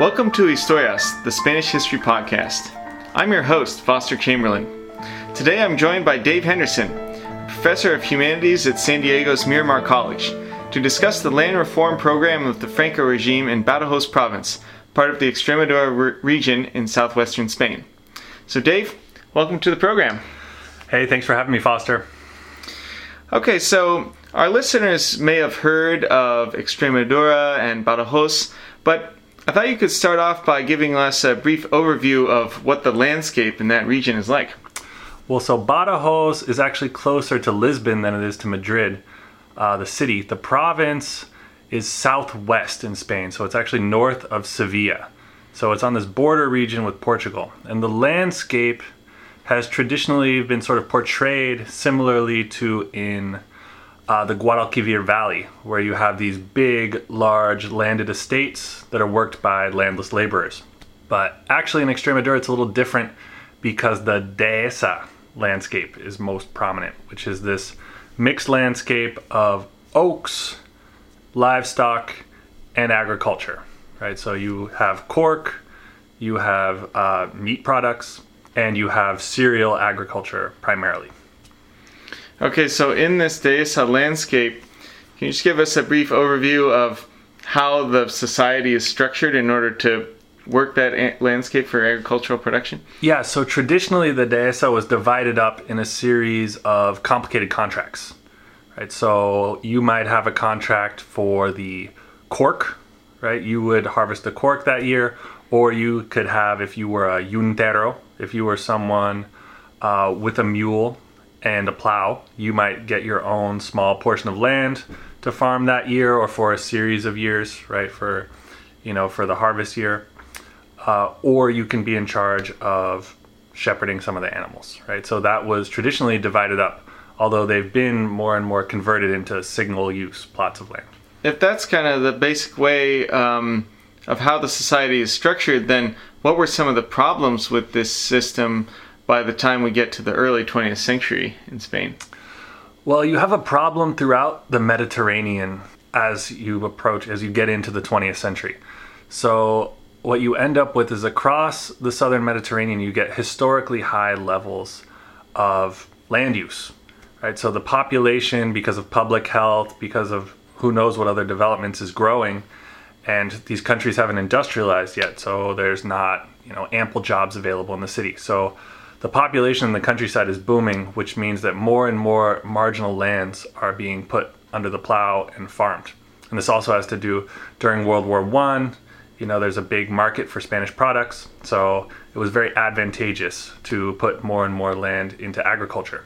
Welcome to Historias, the Spanish History Podcast. I'm your host, Foster Chamberlain. Today I'm joined by Dave Henderson, Professor of Humanities at San Diego's Miramar College, to discuss the land reform program of the Franco regime in Badajoz province, part of the Extremadura re- region in southwestern Spain. So, Dave, welcome to the program. Hey, thanks for having me, Foster. Okay, so our listeners may have heard of Extremadura and Badajoz, but I thought you could start off by giving us a brief overview of what the landscape in that region is like. Well, so Badajoz is actually closer to Lisbon than it is to Madrid, uh, the city. The province is southwest in Spain, so it's actually north of Sevilla. So it's on this border region with Portugal. And the landscape has traditionally been sort of portrayed similarly to in uh, the Guadalquivir Valley, where you have these big, large landed estates that are worked by landless laborers. But actually, in Extremadura, it's a little different because the dehesa landscape is most prominent, which is this mixed landscape of oaks, livestock, and agriculture. Right, so you have cork, you have uh, meat products, and you have cereal agriculture primarily. Okay, so in this dehesa landscape, can you just give us a brief overview of how the society is structured in order to work that landscape for agricultural production? Yeah, so traditionally the dehesa was divided up in a series of complicated contracts. Right? So you might have a contract for the cork, right? You would harvest the cork that year, or you could have if you were a yuntero, if you were someone uh, with a mule and a plow, you might get your own small portion of land to farm that year or for a series of years, right? For, you know, for the harvest year. Uh, or you can be in charge of shepherding some of the animals, right? So that was traditionally divided up, although they've been more and more converted into single use plots of land. If that's kind of the basic way um, of how the society is structured, then what were some of the problems with this system? By the time we get to the early 20th century in Spain? Well, you have a problem throughout the Mediterranean as you approach, as you get into the 20th century. So, what you end up with is across the southern Mediterranean, you get historically high levels of land use, right? So, the population, because of public health, because of who knows what other developments, is growing. And these countries haven't industrialized yet, so there's not, you know, ample jobs available in the city. So, the population in the countryside is booming, which means that more and more marginal lands are being put under the plow and farmed. And this also has to do during World War One. You know, there's a big market for Spanish products, so it was very advantageous to put more and more land into agriculture.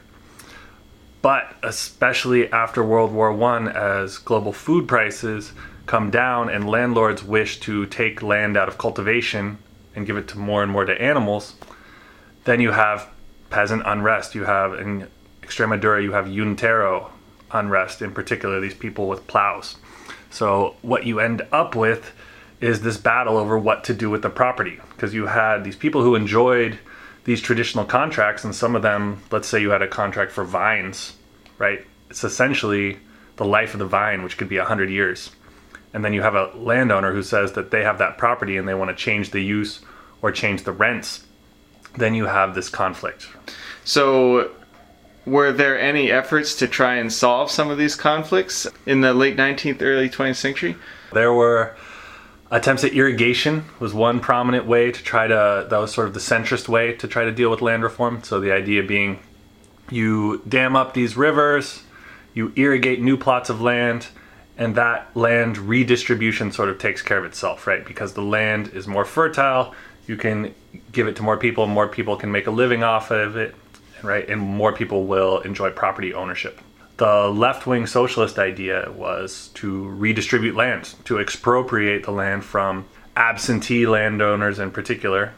But especially after World War One, as global food prices come down and landlords wish to take land out of cultivation and give it to more and more to animals, then you have peasant unrest. You have in Extremadura, you have Yuntero unrest, in particular, these people with plows. So what you end up with is this battle over what to do with the property because you had these people who enjoyed these traditional contracts and some of them let's say you had a contract for vines right it's essentially the life of the vine which could be 100 years and then you have a landowner who says that they have that property and they want to change the use or change the rents then you have this conflict. So, were there any efforts to try and solve some of these conflicts in the late 19th, early 20th century? There were attempts at irrigation was one prominent way to try to that was sort of the centrist way to try to deal with land reform so the idea being you dam up these rivers you irrigate new plots of land and that land redistribution sort of takes care of itself right because the land is more fertile you can give it to more people, more people can make a living off of it, right? And more people will enjoy property ownership. The left wing socialist idea was to redistribute land, to expropriate the land from absentee landowners in particular,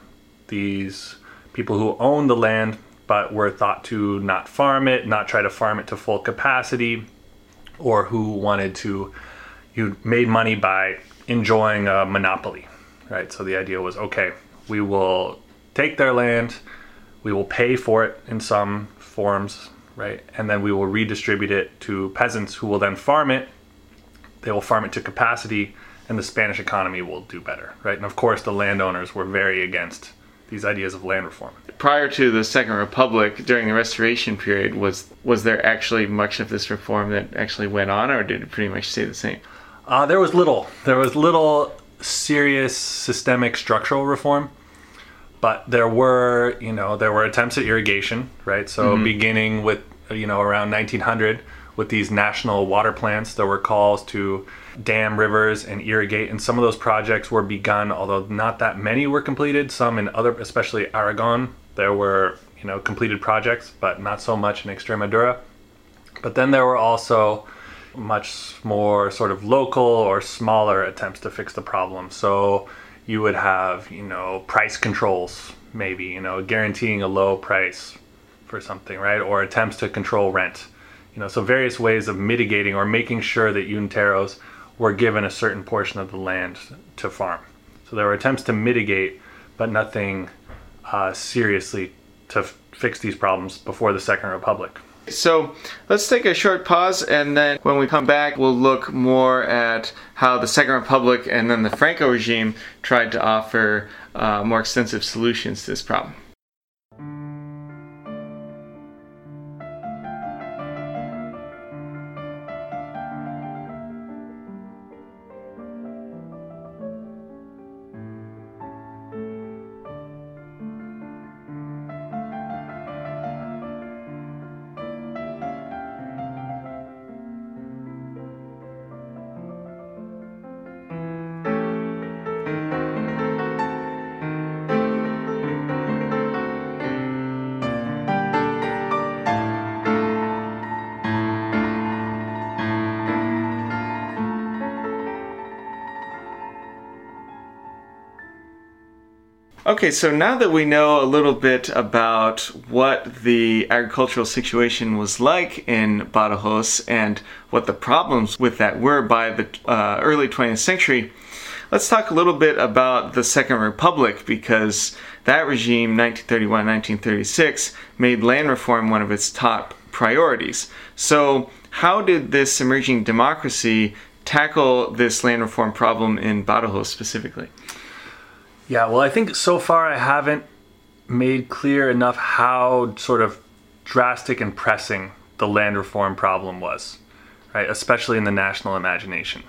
these people who own the land but were thought to not farm it, not try to farm it to full capacity, or who wanted to, you made money by enjoying a monopoly, right? So the idea was okay, we will take their land, we will pay for it in some forms, right? And then we will redistribute it to peasants who will then farm it. They will farm it to capacity and the Spanish economy will do better, right? And of course, the landowners were very against these ideas of land reform. Prior to the Second Republic, during the Restoration period, was was there actually much of this reform that actually went on, or did it pretty much stay the same? Uh, there was little. There was little serious systemic structural reform, but there were, you know, there were attempts at irrigation, right? So mm-hmm. beginning with, you know, around 1900 with these national water plants, there were calls to dam rivers and irrigate, and some of those projects were begun, although not that many were completed. Some in other, especially Aragon, there were, you know, completed projects, but not so much in Extremadura. But then there were also much more sort of local or smaller attempts to fix the problem. So you would have, you know, price controls, maybe, you know, guaranteeing a low price for something, right? Or attempts to control rent. You know, so various ways of mitigating or making sure that Yunteros were given a certain portion of the land to farm. So there were attempts to mitigate, but nothing uh, seriously to fix these problems before the Second Republic. So let's take a short pause, and then when we come back, we'll look more at how the Second Republic and then the Franco regime tried to offer uh, more extensive solutions to this problem. Okay, so now that we know a little bit about what the agricultural situation was like in Badajoz and what the problems with that were by the uh, early 20th century, let's talk a little bit about the Second Republic because that regime, 1931 1936, made land reform one of its top priorities. So, how did this emerging democracy tackle this land reform problem in Badajoz specifically? Yeah, well, I think so far I haven't made clear enough how sort of drastic and pressing the land reform problem was, right? Especially in the national imagination.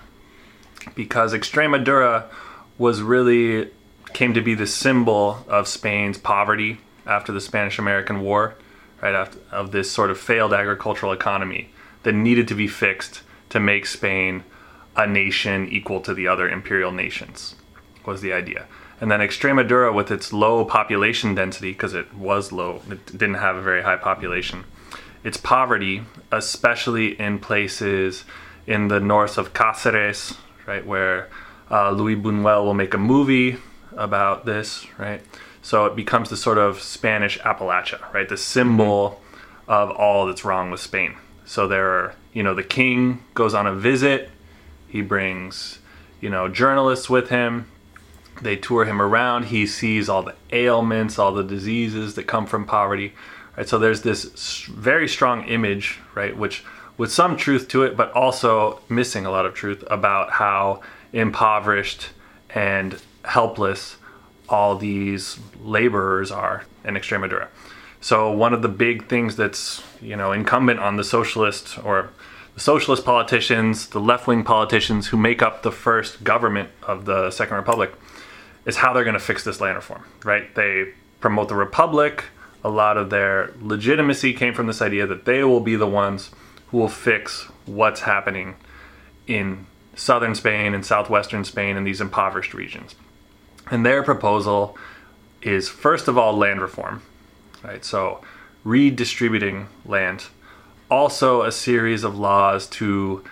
Because Extremadura was really came to be the symbol of Spain's poverty after the Spanish American War, right? After, of this sort of failed agricultural economy that needed to be fixed to make Spain a nation equal to the other imperial nations, was the idea. And then Extremadura, with its low population density, because it was low, it didn't have a very high population, its poverty, especially in places in the north of Cáceres, right, where uh, Luis Buñuel will make a movie about this, right? So it becomes the sort of Spanish Appalachia, right? The symbol of all that's wrong with Spain. So there are, you know, the king goes on a visit. He brings, you know, journalists with him they tour him around. He sees all the ailments, all the diseases that come from poverty. Right. So there's this very strong image, right, which with some truth to it, but also missing a lot of truth about how impoverished and helpless all these laborers are in Extremadura. So one of the big things that's you know incumbent on the socialist or the socialist politicians, the left-wing politicians who make up the first government of the Second Republic is how they're going to fix this land reform, right? They promote the republic. A lot of their legitimacy came from this idea that they will be the ones who will fix what's happening in southern Spain and southwestern Spain and these impoverished regions. And their proposal is first of all land reform, right? So redistributing land. Also a series of laws to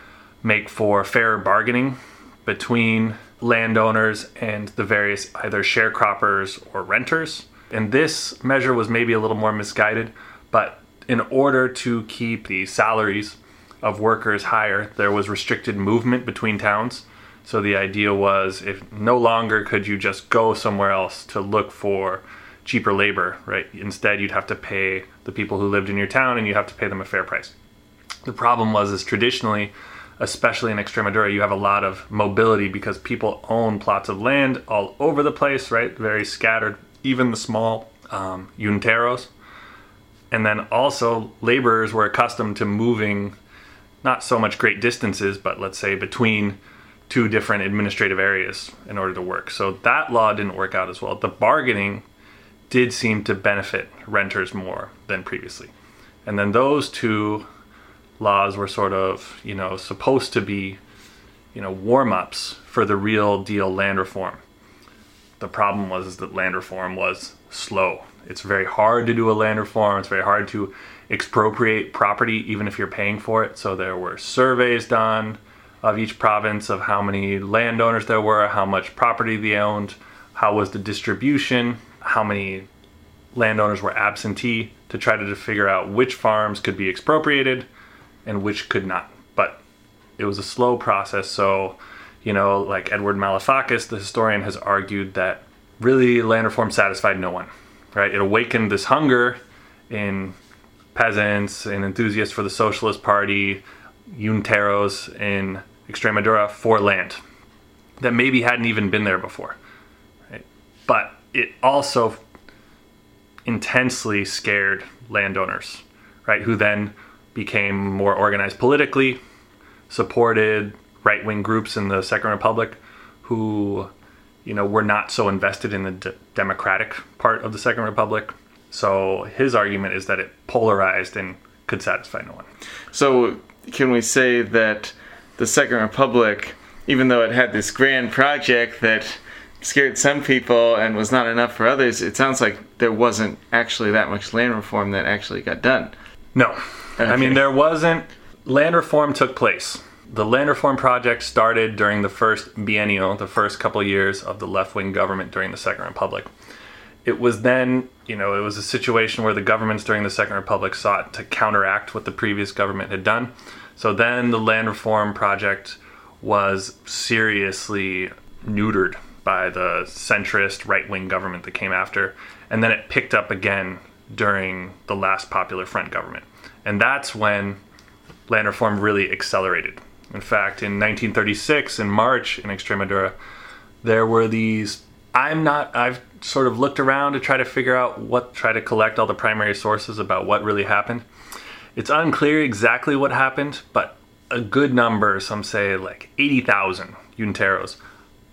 make for fairer bargaining between landowners and the various either sharecroppers or renters. And this measure was maybe a little more misguided, but in order to keep the salaries of workers higher, there was restricted movement between towns. So the idea was if no longer could you just go somewhere else to look for cheaper labor, right? Instead, you'd have to pay the people who lived in your town and you have to pay them a fair price. The problem was is traditionally especially in Extremadura, you have a lot of mobility because people own plots of land all over the place, right? Very scattered, even the small um, yunteros. And then also, laborers were accustomed to moving not so much great distances, but let's say between two different administrative areas in order to work. So that law didn't work out as well. The bargaining did seem to benefit renters more than previously. And then those two laws were sort of, you know, supposed to be, you know, warm-ups for the real deal land reform. The problem was that land reform was slow. It's very hard to do a land reform. It's very hard to expropriate property even if you're paying for it. So there were surveys done of each province of how many landowners there were, how much property they owned, how was the distribution, how many landowners were absentee to try to figure out which farms could be expropriated and which could not. But it was a slow process. So, you know, like Edward Malefakis, the historian, has argued that really land reform satisfied no one, right? It awakened this hunger in peasants and enthusiasts for the Socialist Party, Yunteros in Extremadura for land that maybe hadn't even been there before. Right? But it also intensely scared landowners, right? Who then became more organized politically, supported right wing groups in the Second Republic who, you know, were not so invested in the d- democratic part of the Second Republic. So his argument is that it polarized and could satisfy no one. So can we say that the Second Republic, even though it had this grand project that scared some people and was not enough for others, it sounds like there wasn't actually that much land reform that actually got done. No. Okay. I mean, there wasn't. Land reform took place. The land reform project started during the first biennial, the first couple of years of the left wing government during the Second Republic. It was then, you know, it was a situation where the governments during the Second Republic sought to counteract what the previous government had done. So then the land reform project was seriously neutered by the centrist right wing government that came after. And then it picked up again during the last Popular Front government. And that's when land reform really accelerated. In fact, in 1936, in March, in Extremadura, there were these. I'm not. I've sort of looked around to try to figure out what, try to collect all the primary sources about what really happened. It's unclear exactly what happened, but a good number, some say like 80,000 Yunteros,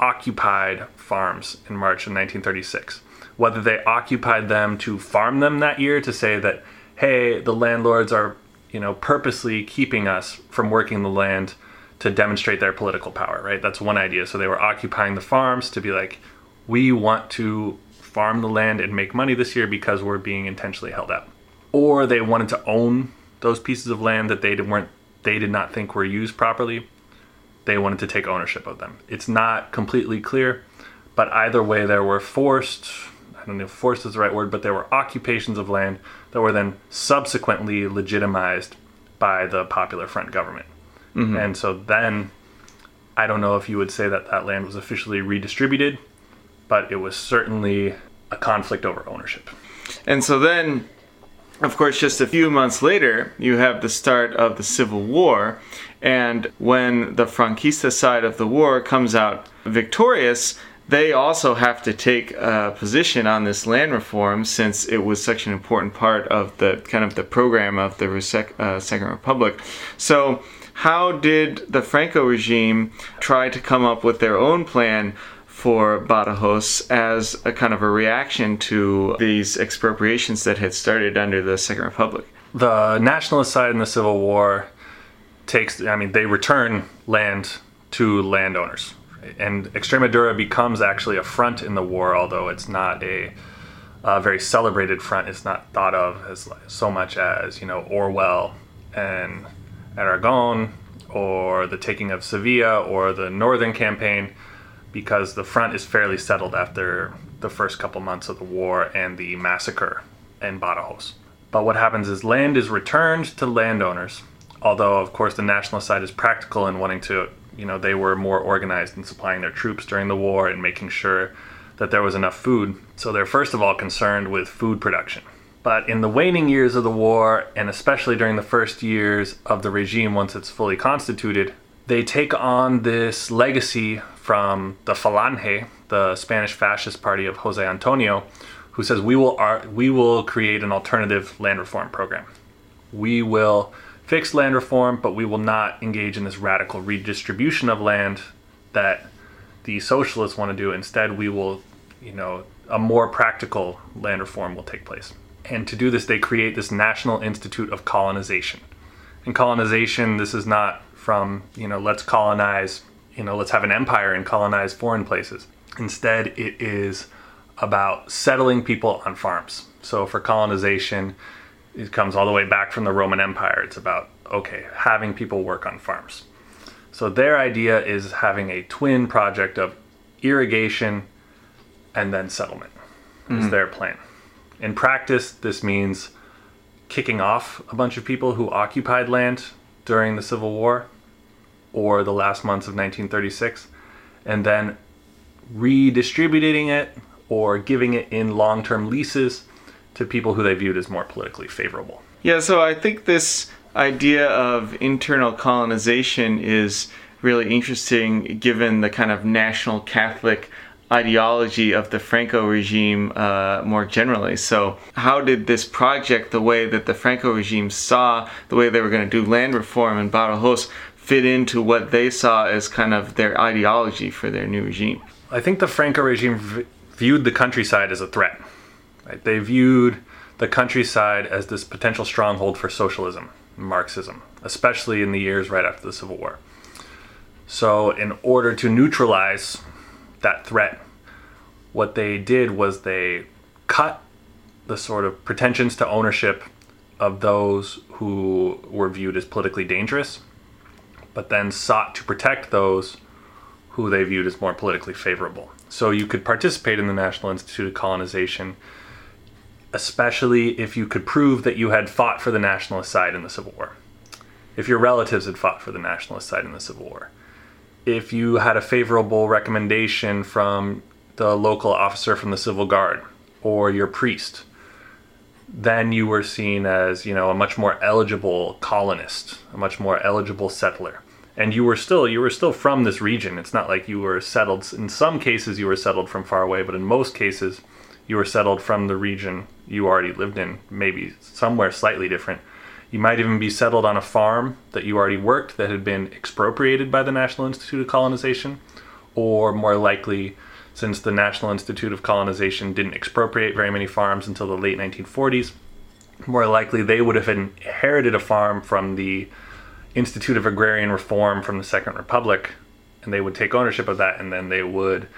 occupied farms in March of 1936. Whether they occupied them to farm them that year to say that, hey, the landlords are, you know, purposely keeping us from working the land to demonstrate their political power, right? That's one idea. So they were occupying the farms to be like, we want to farm the land and make money this year because we're being intentionally held up. Or they wanted to own those pieces of land that they weren't they did not think were used properly they wanted to take ownership of them. It's not completely clear, but either way, there were forced, I don't know if forced is the right word, but there were occupations of land that were then subsequently legitimized by the Popular Front government. Mm-hmm. And so then, I don't know if you would say that that land was officially redistributed, but it was certainly a conflict over ownership. And so then, of course, just a few months later, you have the start of the Civil War. And when the Franquista side of the war comes out victorious, they also have to take a position on this land reform since it was such an important part of the kind of the program of the uh, Second Republic. So, how did the Franco regime try to come up with their own plan for Badajoz as a kind of a reaction to these expropriations that had started under the Second Republic? The nationalist side in the Civil War takes, I mean, they return land to landowners. And Extremadura becomes actually a front in the war, although it's not a, a very celebrated front. It's not thought of as so much as, you know, Orwell and Aragon or the taking of Sevilla or the Northern Campaign, because the front is fairly settled after the first couple months of the war and the massacre in Badajoz. But what happens is land is returned to landowners although of course the nationalist side is practical in wanting to you know they were more organized in supplying their troops during the war and making sure that there was enough food so they're first of all concerned with food production but in the waning years of the war and especially during the first years of the regime once it's fully constituted they take on this legacy from the Falange, the Spanish fascist party of Jose Antonio, who says we will we will create an alternative land reform program. We will fix land reform, but we will not engage in this radical redistribution of land that the socialists want to do. Instead, we will, you know, a more practical land reform will take place. And to do this, they create this National Institute of Colonization. And colonization, this is not from, you know, let's colonize, you know, let's have an empire and colonize foreign places. Instead, it is about settling people on farms. So for colonization, it comes all the way back from the Roman Empire. It's about, okay, having people work on farms. So their idea is having a twin project of irrigation and then settlement mm-hmm. is their plan. In practice, this means kicking off a bunch of people who occupied land during the Civil War or the last months of 1936 and then redistributing it or giving it in long-term leases to people who they viewed as more politically favorable. Yeah, so I think this idea of internal colonization is really interesting given the kind of national Catholic ideology of the Franco regime uh, more generally. So, how did this project, the way that the Franco regime saw the way they were going to do land reform in Badajoz, fit into what they saw as kind of their ideology for their new regime? I think the Franco regime v- viewed the countryside as a threat. Right? They viewed the countryside as this potential stronghold for socialism Marxism, especially in the years right after the Civil War. So, in order to neutralize that threat, what they did was they cut the sort of pretensions to ownership of those who were viewed as politically dangerous, but then sought to protect those who they viewed as more politically favorable. So you could participate in the National Institute of Colonization especially if you could prove that you had fought for the nationalist side in the Civil War. If your relatives had fought for the nationalist side in the Civil War. If you had a favorable recommendation from the local officer from the Civil Guard or your priest, then you were seen as, you know, a much more eligible colonist, a much more eligible settler. And you were still you were still from this region. It's not like you were settled in some cases you were settled from far away, but in most cases you were settled from the region you already lived in, maybe somewhere slightly different. You might even be settled on a farm that you already worked that had been expropriated by the National Institute of Colonization, or more likely, since the National Institute of Colonization didn't expropriate very many farms until the late 1940s, more likely they would have inherited a farm from the Institute of Agrarian Reform from the Second Republic, and they would take ownership of that, and then they would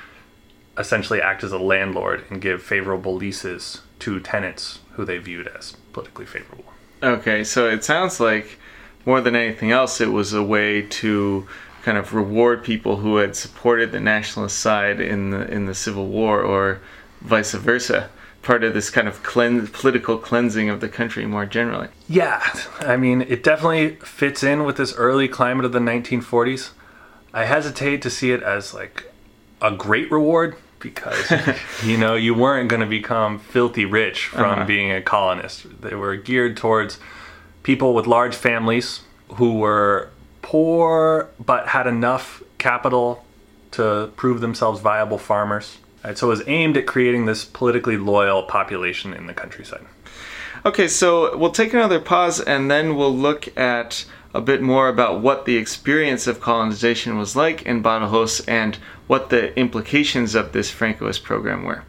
essentially act as a landlord and give favorable leases to tenants who they viewed as politically favorable. Okay, so it sounds like more than anything else, it was a way to kind of reward people who had supported the nationalist side in the in the Civil War, or vice versa. Part of this kind of clean, political cleansing of the country more generally. Yeah, I mean, it definitely fits in with this early climate of the 1940s. I hesitate to see it as like a great reward because you know you weren't going to become filthy rich from uh-huh. being a colonist. They were geared towards people with large families who were poor but had enough capital to prove themselves viable farmers. Right, so it was aimed at creating this politically loyal population in the countryside. Okay, so we'll take another pause and then we'll look at a bit more about what the experience of colonization was like in Badajoz and what the implications of this Francoist program were.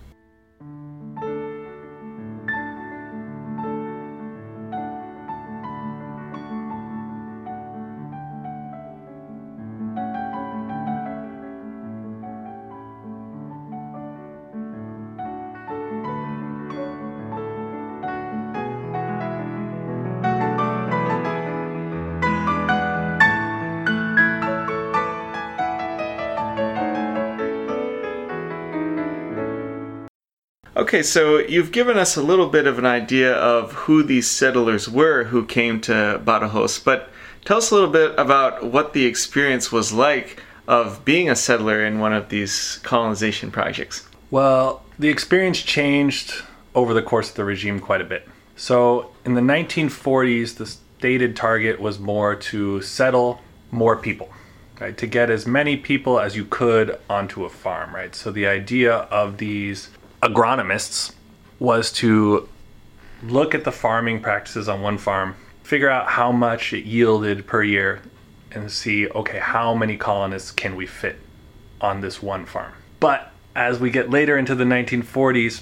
Okay, so you've given us a little bit of an idea of who these settlers were who came to Badajoz, but tell us a little bit about what the experience was like of being a settler in one of these colonization projects. Well, the experience changed over the course of the regime quite a bit. So, in the 1940s, the stated target was more to settle more people. right? To get as many people as you could onto a farm, right? So the idea of these agronomists was to look at the farming practices on one farm, figure out how much it yielded per year, and see, okay, how many colonists can we fit on this one farm? But as we get later into the 1940s,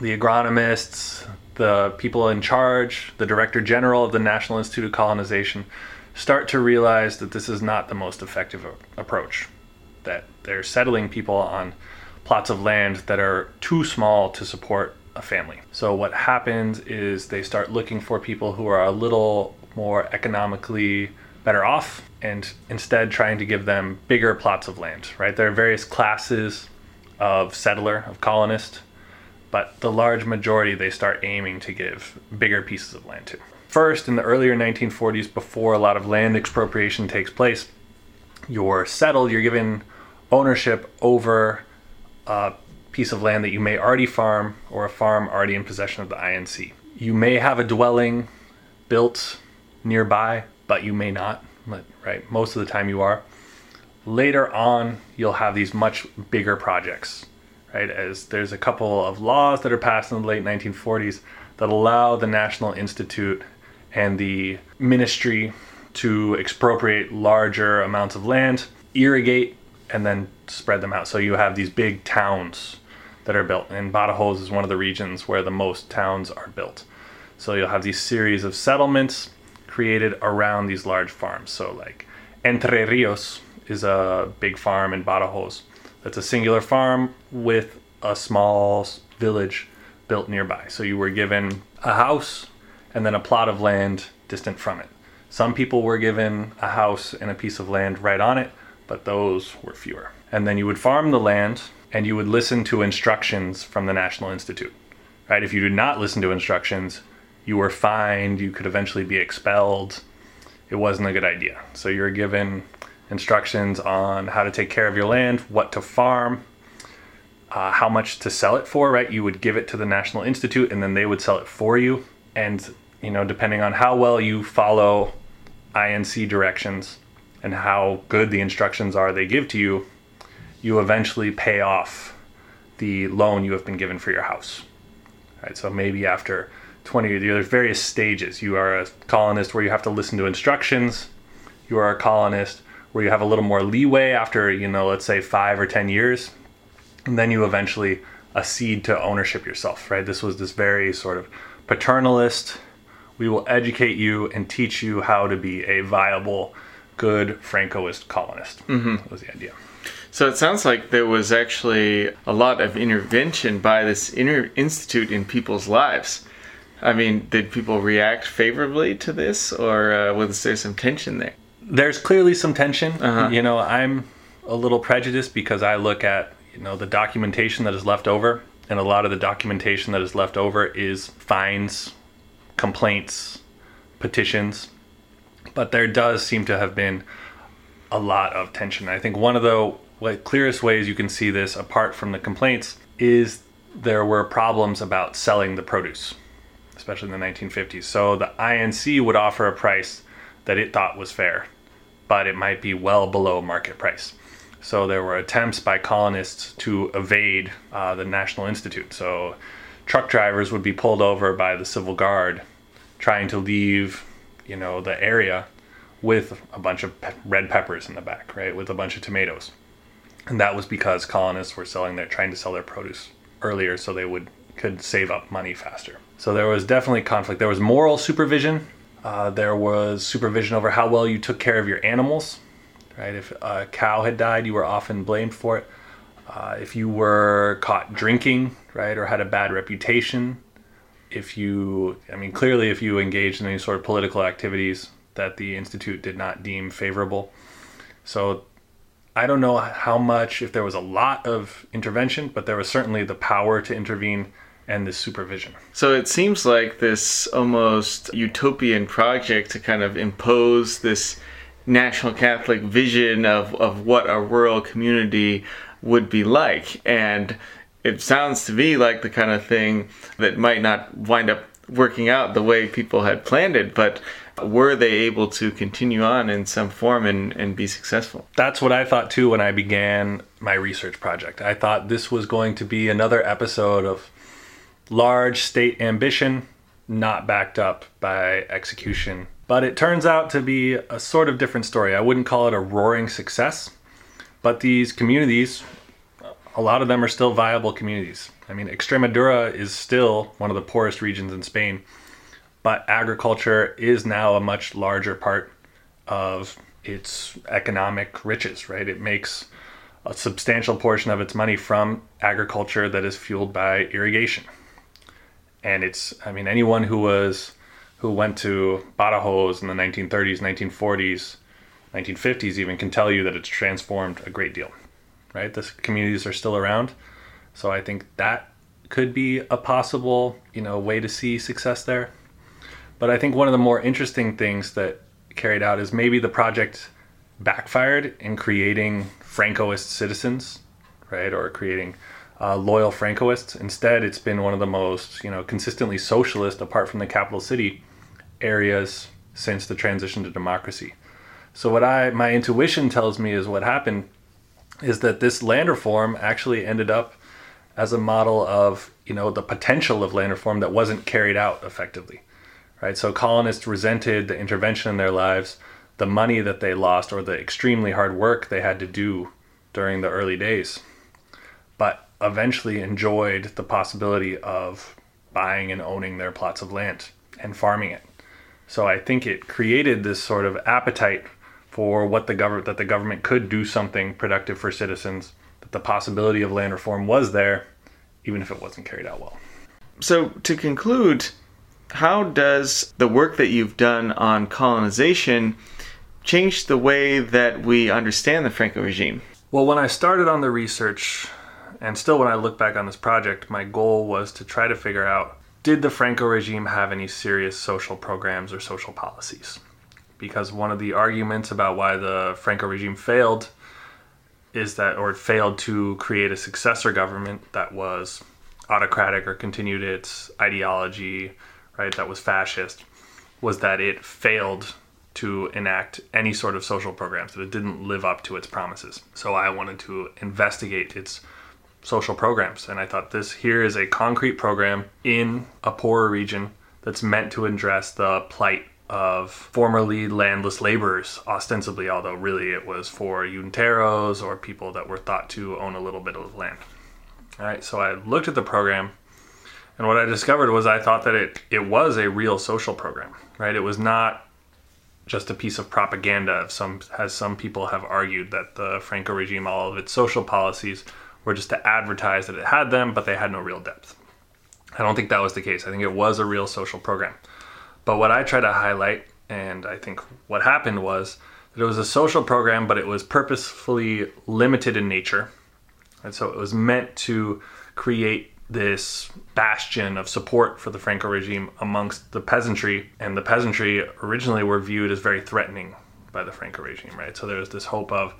the agronomists, the people in charge, the director general of the National Institute of Colonization, start to realize that this is not the most effective approach. That they're settling people on plots of land that are too small to support a family. So, what happens is they start looking for people who are a little more economically better off and instead trying to give them bigger plots of land, right? There are various classes of settler, of colonist, but the large majority they start aiming to give bigger pieces of land to. First, in the earlier 1940s, before a lot of land expropriation takes place, you're settled, you're given ownership over a piece of land that you may already farm or a farm already in possession of the INC. You may have a dwelling built nearby, but you may not, right? Most of the time you are. Later on, you'll have these much bigger projects, right? As there's a couple of laws that are passed in the late 1940s that allow the National Institute and the ministry to expropriate larger amounts of land, irrigate, and then spread them out. So you have these big towns that are built, and Badajoz is one of the regions where the most towns are built. So you'll have these series of settlements created around these large farms. So like Entre Rios is a big farm in Badajoz. That's a singular farm with a small village built nearby. So you were given a house and then a plot of land distant from it. Some people were given a house and a piece of land right on it, but those were fewer. And then you would farm the land and you would listen to instructions from the National Institute. Right? If you did not listen to instructions, you were fined, you could eventually be expelled. It wasn't a good idea. So you were given instructions on how to take care of your land, what to farm, uh, how much to sell it for, right? You would give it to the National Institute and then they would sell it for you. And, you know, depending on how well you follow INC directions and how good the instructions are they give to you, you eventually pay off the loan you have been given for your house. Right? So maybe after 20 years, there's various stages. You are a colonist where you have to listen to instructions. You are a colonist where you have a little more leeway after, you know, let's say five or 10 years and then you eventually accede to ownership yourself, right? This was this very sort of paternalist. We will educate you and teach you how to be a viable, good Francoist colonist. Mm-hmm. Was the idea. So it sounds like there was actually a lot of intervention by this inter- institute in people's lives. I mean, did people react favorably to this, or uh, was there some tension there? There's clearly some tension. Uh-huh. You know, I'm a little prejudiced because I look at you know the documentation that is left over and a lot of the documentation that is left over is fines complaints petitions but there does seem to have been a lot of tension. I think one of the clearest ways you can see this apart from the complaints is there were problems about selling the produce especially in the 1950s so the inc would offer a price that it thought was fair but it might be well below market price. So there were attempts by colonists to evade uh, the National Institute. So truck drivers would be pulled over by the civil guard trying to leave, you know, the area with a bunch of pe- red peppers in the back, right, with a bunch of tomatoes. And that was because colonists were selling their trying to sell their produce earlier so they would could save up money faster. So there was definitely conflict. There was moral supervision. Uh, there was supervision over how well you took care of your animals right? If a cow had died, you were often blamed for it. Uh, if you were caught drinking, right, or had a bad reputation, if you, I mean, clearly, if you engaged in any sort of political activities that the Institute did not deem favorable. So I don't know how much, if there was a lot of intervention, but there was certainly the power to intervene and the supervision. So it seems like this almost utopian project to kind of impose this national Catholic vision of, of what a rural community would be like. And it sounds to me like the kind of thing that might not wind up working out the way people had planned it. But were they able to continue on in some form and, and be successful? That's what I thought too when I began my research project. I thought this was going to be another episode of large state ambition, not backed up by execution. But it turns out to be a sort of different story. I wouldn't call it a roaring success, but these communities, a lot of them are still viable communities. I mean, Extremadura is still one of the poorest regions in Spain but agriculture is now a much larger part of its economic riches, right? It makes a substantial portion of its money from agriculture that is fueled by irrigation. And it's, I mean, anyone who was, who went to Badajoz in the 1930s, 1940s, 1950s even can tell you that it's transformed a great deal, right? The communities are still around. So I think that could be a possible, you know, way to see success there. But I think one of the more interesting things that carried out is maybe the project backfired in creating Francoist citizens, right, or creating uh, loyal Francoists. Instead, it's been one of the most, you know, consistently socialist, apart from the capital city, areas since the transition to democracy. So what I my intuition tells me is what happened is that this land reform actually ended up as a model of you know the potential of land reform that wasn't carried out effectively right? So colonists resented the intervention in their lives, the money that they lost, or the extremely hard work they had to do during the early days, but eventually enjoyed the possibility of buying and owning their plots of land and farming it. So I think it created this sort of appetite for what the government that the government could do something productive for citizens, that the possibility of land reform was there, even if it wasn't carried out well. So to conclude, how does the work that you've done on colonization change the way that we understand the Franco regime? Well, when I started on the research, and still when I look back on this project, my goal was to try to figure out did the Franco regime have any serious social programs or social policies? Because one of the arguments about why the Franco regime failed is that, or failed to create a successor government that was autocratic or continued its ideology right, that was fascist, was that it failed to enact any sort of social programs, that it didn't live up to its promises. So I wanted to investigate its social programs. And I thought this here is a concrete program in a poorer region that's meant to address the plight of formerly landless laborers, ostensibly, although really it was for Yunteros or people that were thought to own a little bit of land. All right, so I looked at the program and what I discovered was I thought that it, it was a real social program, right? It was not just a piece of propaganda. Some as some people have argued that the Franco regime, all of its social policies, were just to advertise that it had them, but they had no real depth. I don't think that was the case. I think it was a real social program. But what I try to highlight, and I think what happened was that it was a social program, but it was purposefully limited in nature. And so it was meant to create this bastion of support for the Franco regime amongst the peasantry, and the peasantry originally were viewed as very threatening by the Franco regime, right? So there was this hope of,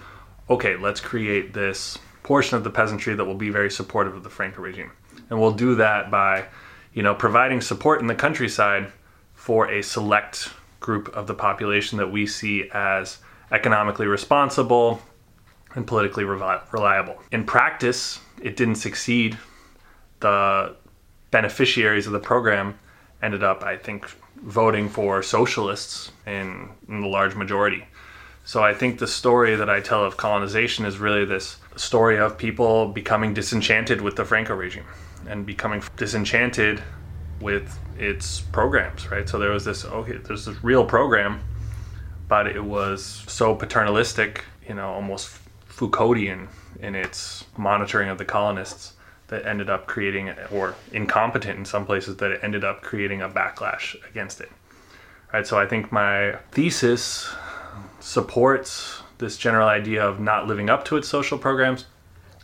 okay, let's create this portion of the peasantry that will be very supportive of the Franco regime, and we'll do that by, you know, providing support in the countryside for a select group of the population that we see as economically responsible and politically reliable. In practice, it didn't succeed the beneficiaries of the program ended up, I think, voting for socialists in, in the large majority. So I think the story that I tell of colonization is really this story of people becoming disenchanted with the Franco regime and becoming disenchanted with its programs, right? So there was this okay, there's this real program, but it was so paternalistic, you know, almost Foucauldian in its monitoring of the colonists that ended up creating, or incompetent in some places, that it ended up creating a backlash against it. Right. So I think my thesis supports this general idea of not living up to its social programs,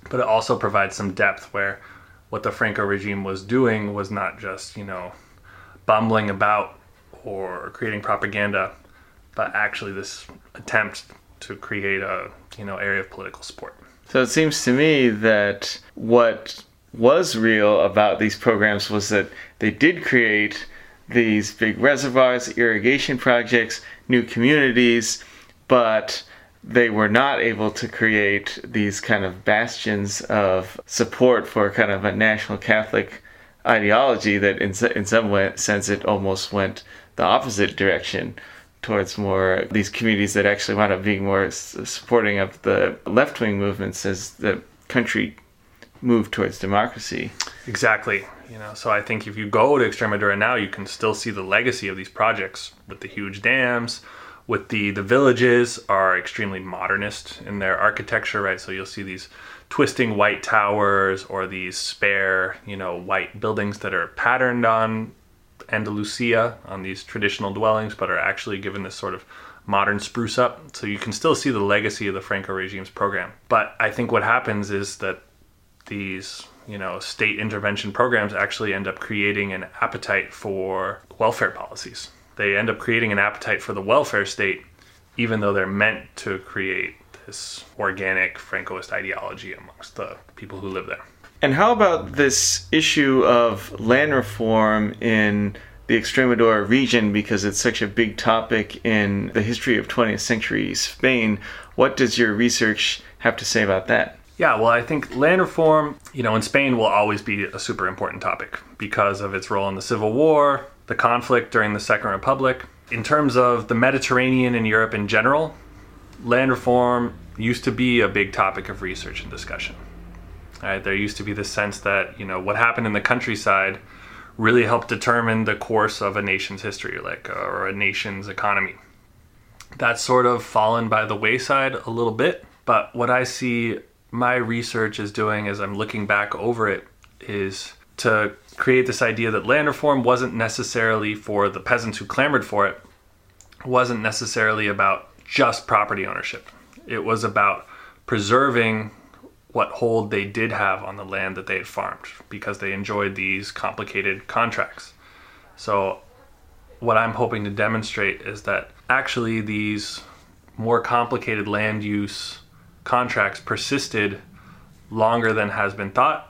but it also provides some depth where what the Franco regime was doing was not just, you know, bumbling about or creating propaganda, but actually this attempt to create a, you know, area of political support. So it seems to me that what was real about these programs was that they did create these big reservoirs, irrigation projects, new communities, but they were not able to create these kind of bastions of support for kind of a national Catholic ideology that in, in some way, sense it almost went the opposite direction towards more these communities that actually wound up being more supporting of the left wing movements as the country moved towards democracy. Exactly. You know, so I think if you go to Extremadura now, you can still see the legacy of these projects with the huge dams, with the the villages are extremely modernist in their architecture, right? So you'll see these twisting white towers or these spare, you know, white buildings that are patterned on Andalusia on these traditional dwellings, but are actually given this sort of modern spruce up. So you can still see the legacy of the Franco regime's program. But I think what happens is that these, you know, state intervention programs actually end up creating an appetite for welfare policies. They end up creating an appetite for the welfare state, even though they're meant to create this organic Francoist ideology amongst the people who live there. And how about this issue of land reform in the Extremadura region because it's such a big topic in the history of 20th century Spain? What does your research have to say about that? Yeah, well, I think land reform, you know, in Spain will always be a super important topic because of its role in the Civil War, the conflict during the Second Republic. In terms of the Mediterranean and Europe in general, land reform used to be a big topic of research and discussion. Right? There used to be the sense that you know what happened in the countryside really helped determine the course of a nation's history, like uh, or a nation's economy. That's sort of fallen by the wayside a little bit. But what I see my research is doing as I'm looking back over it is to create this idea that land reform wasn't necessarily for the peasants who clamored for it, wasn't necessarily about just property ownership. It was about preserving what hold they did have on the land that they had farmed because they enjoyed these complicated contracts. So, what I'm hoping to demonstrate is that actually these more complicated land use contracts persisted longer than has been thought,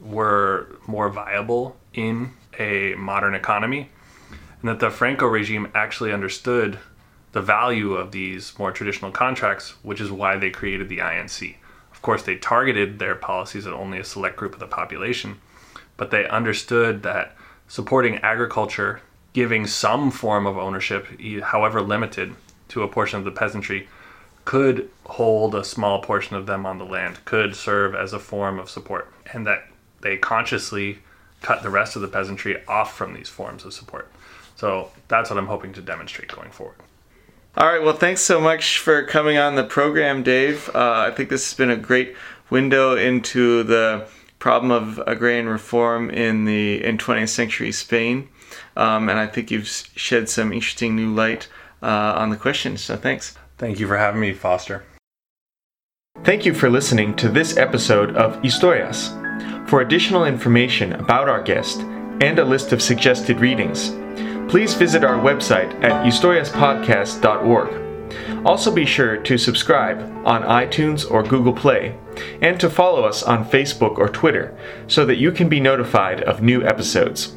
were more viable in a modern economy, and that the Franco regime actually understood the value of these more traditional contracts, which is why they created the INC Of course, they targeted their policies at only a select group of the population, but they understood that supporting agriculture, giving some form of ownership, however limited, to a portion of the peasantry could hold a small portion of them on the land, could serve as a form of support, and that they consciously cut the rest of the peasantry off from these forms of support. So that's what I'm hoping to demonstrate going forward. All right. Well, thanks so much for coming on the program, Dave. Uh, I think this has been a great window into the problem of agrarian reform in the in 20th century Spain, um, and I think you've shed some interesting new light uh, on the question. So, thanks. Thank you for having me, Foster. Thank you for listening to this episode of Historias. For additional information about our guest and a list of suggested readings please visit our website at historiaspodcast.org. Also, be sure to subscribe on iTunes or Google Play, and to follow us on Facebook or Twitter so that you can be notified of new episodes.